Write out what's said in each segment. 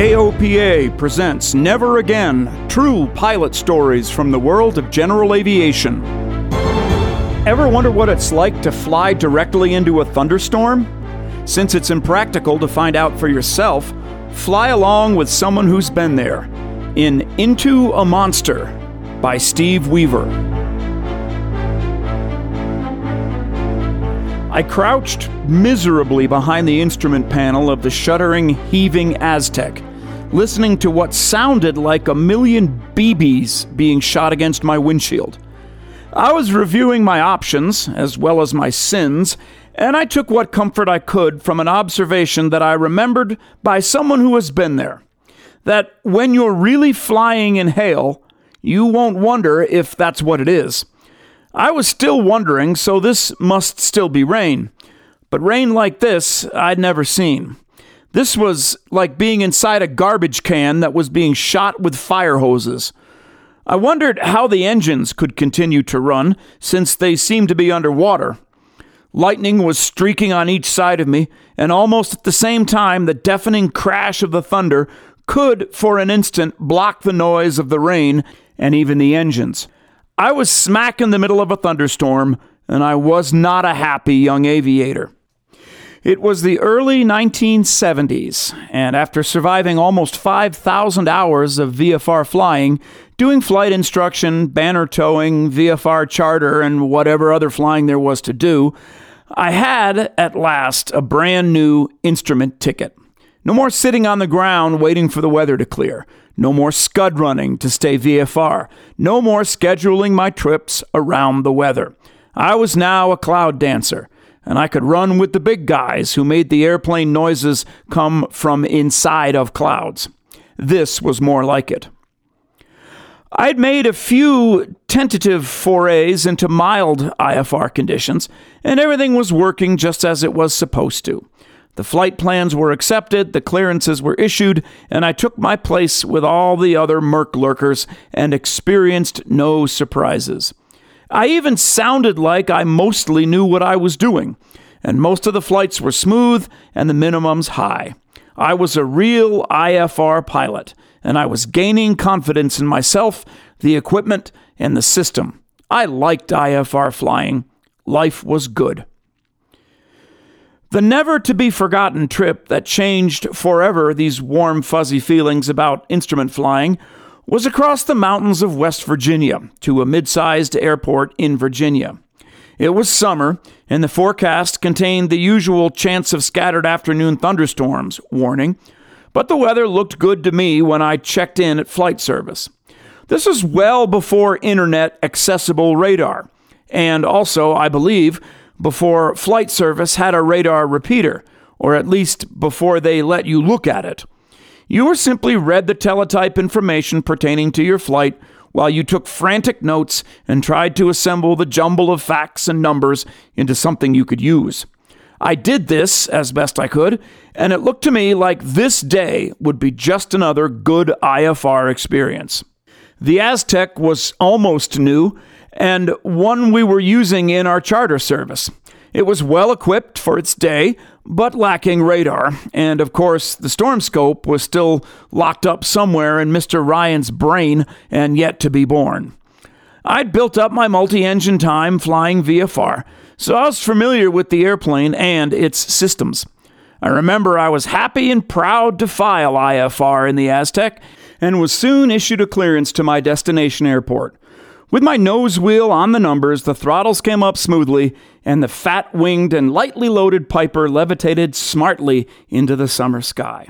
AOPA presents Never Again True Pilot Stories from the World of General Aviation. Ever wonder what it's like to fly directly into a thunderstorm? Since it's impractical to find out for yourself, fly along with someone who's been there in Into a Monster by Steve Weaver. I crouched miserably behind the instrument panel of the shuddering, heaving Aztec, listening to what sounded like a million BBs being shot against my windshield. I was reviewing my options, as well as my sins, and I took what comfort I could from an observation that I remembered by someone who has been there. That when you're really flying in hail, you won't wonder if that's what it is. I was still wondering, so this must still be rain. But rain like this, I'd never seen. This was like being inside a garbage can that was being shot with fire hoses. I wondered how the engines could continue to run since they seemed to be underwater. Lightning was streaking on each side of me, and almost at the same time, the deafening crash of the thunder could, for an instant, block the noise of the rain and even the engines. I was smack in the middle of a thunderstorm, and I was not a happy young aviator. It was the early 1970s, and after surviving almost 5,000 hours of VFR flying, doing flight instruction, banner towing, VFR charter, and whatever other flying there was to do, I had, at last, a brand new instrument ticket. No more sitting on the ground waiting for the weather to clear. No more scud running to stay VFR. No more scheduling my trips around the weather. I was now a cloud dancer, and I could run with the big guys who made the airplane noises come from inside of clouds. This was more like it. I'd made a few tentative forays into mild IFR conditions, and everything was working just as it was supposed to. The flight plans were accepted, the clearances were issued, and I took my place with all the other murk lurkers and experienced no surprises. I even sounded like I mostly knew what I was doing, and most of the flights were smooth and the minimums high. I was a real IFR pilot, and I was gaining confidence in myself, the equipment, and the system. I liked IFR flying. Life was good. The never to be forgotten trip that changed forever these warm, fuzzy feelings about instrument flying was across the mountains of West Virginia to a mid sized airport in Virginia. It was summer, and the forecast contained the usual chance of scattered afternoon thunderstorms warning, but the weather looked good to me when I checked in at flight service. This was well before internet accessible radar, and also, I believe, before flight service had a radar repeater, or at least before they let you look at it. You were simply read the teletype information pertaining to your flight while you took frantic notes and tried to assemble the jumble of facts and numbers into something you could use. I did this as best I could, and it looked to me like this day would be just another good IFR experience. The Aztec was almost new, and one we were using in our charter service. It was well equipped for its day, but lacking radar, and of course, the Stormscope was still locked up somewhere in Mr. Ryan's brain and yet to be born. I'd built up my multi engine time flying VFR, so I was familiar with the airplane and its systems. I remember I was happy and proud to file IFR in the Aztec and was soon issued a clearance to my destination airport. With my nose wheel on the numbers, the throttles came up smoothly, and the fat winged and lightly loaded Piper levitated smartly into the summer sky.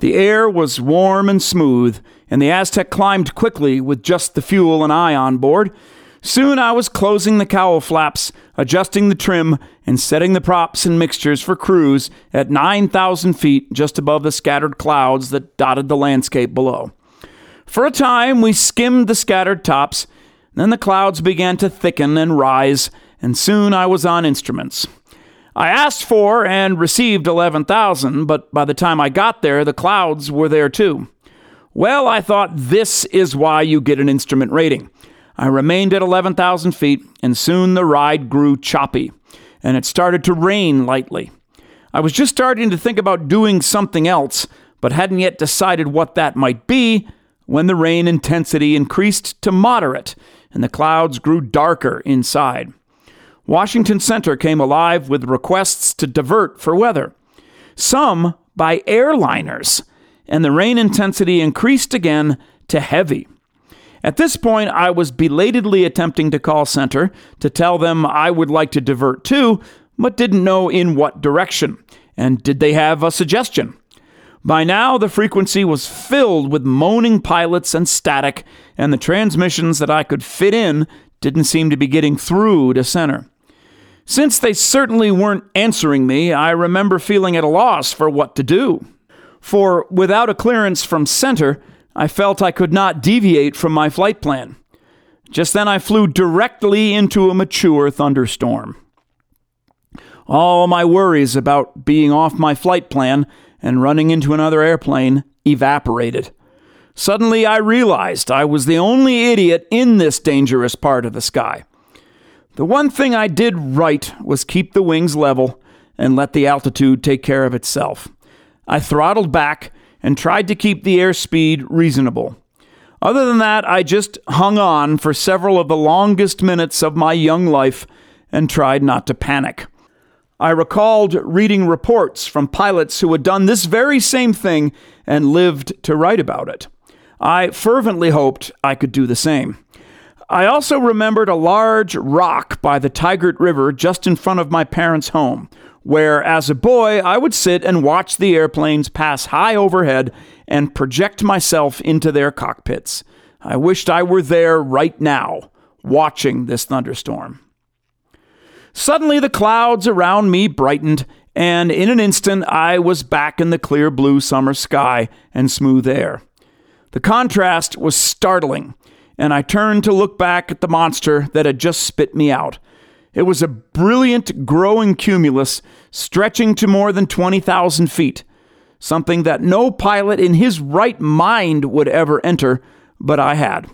The air was warm and smooth, and the Aztec climbed quickly with just the fuel and I on board. Soon I was closing the cowl flaps, adjusting the trim, and setting the props and mixtures for cruise at 9,000 feet just above the scattered clouds that dotted the landscape below. For a time, we skimmed the scattered tops then the clouds began to thicken and rise, and soon I was on instruments. I asked for and received 11,000, but by the time I got there, the clouds were there too. Well, I thought this is why you get an instrument rating. I remained at 11,000 feet, and soon the ride grew choppy, and it started to rain lightly. I was just starting to think about doing something else, but hadn't yet decided what that might be when the rain intensity increased to moderate and the clouds grew darker inside. Washington Center came alive with requests to divert for weather, some by airliners, and the rain intensity increased again to heavy. At this point, I was belatedly attempting to call center to tell them I would like to divert too, but didn't know in what direction. And did they have a suggestion? By now, the frequency was filled with moaning pilots and static, and the transmissions that I could fit in didn't seem to be getting through to center. Since they certainly weren't answering me, I remember feeling at a loss for what to do. For without a clearance from center, I felt I could not deviate from my flight plan. Just then, I flew directly into a mature thunderstorm. All my worries about being off my flight plan and running into another airplane evaporated. Suddenly, I realized I was the only idiot in this dangerous part of the sky. The one thing I did right was keep the wings level and let the altitude take care of itself. I throttled back and tried to keep the airspeed reasonable. Other than that, I just hung on for several of the longest minutes of my young life and tried not to panic. I recalled reading reports from pilots who had done this very same thing and lived to write about it. I fervently hoped I could do the same. I also remembered a large rock by the Tygart River just in front of my parents' home, where as a boy I would sit and watch the airplanes pass high overhead and project myself into their cockpits. I wished I were there right now, watching this thunderstorm. Suddenly the clouds around me brightened, and in an instant I was back in the clear blue summer sky and smooth air. The contrast was startling and I turned to look back at the monster that had just spit me out. It was a brilliant growing cumulus stretching to more than 20,000 feet, something that no pilot in his right mind would ever enter, but I had.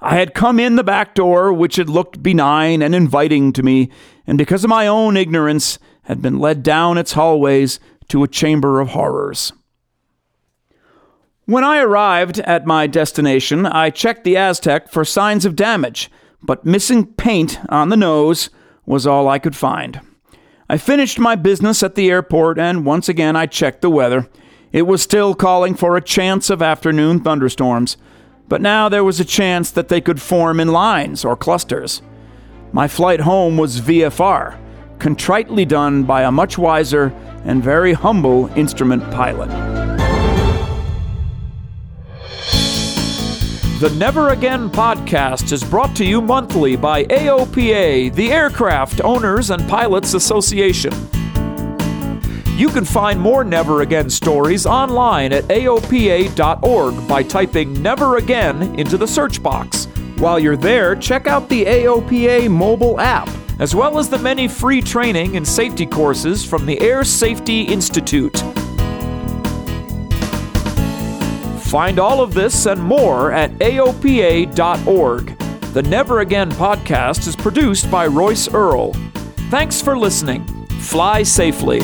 I had come in the back door, which had looked benign and inviting to me, and because of my own ignorance, had been led down its hallways to a chamber of horrors. When I arrived at my destination, I checked the Aztec for signs of damage, but missing paint on the nose was all I could find. I finished my business at the airport and once again I checked the weather. It was still calling for a chance of afternoon thunderstorms, but now there was a chance that they could form in lines or clusters. My flight home was VFR, contritely done by a much wiser and very humble instrument pilot. The Never Again podcast is brought to you monthly by AOPA, the Aircraft Owners and Pilots Association. You can find more Never Again stories online at AOPA.org by typing Never Again into the search box. While you're there, check out the AOPA mobile app, as well as the many free training and safety courses from the Air Safety Institute. Find all of this and more at AOPA.org. The Never Again podcast is produced by Royce Earl. Thanks for listening. Fly safely.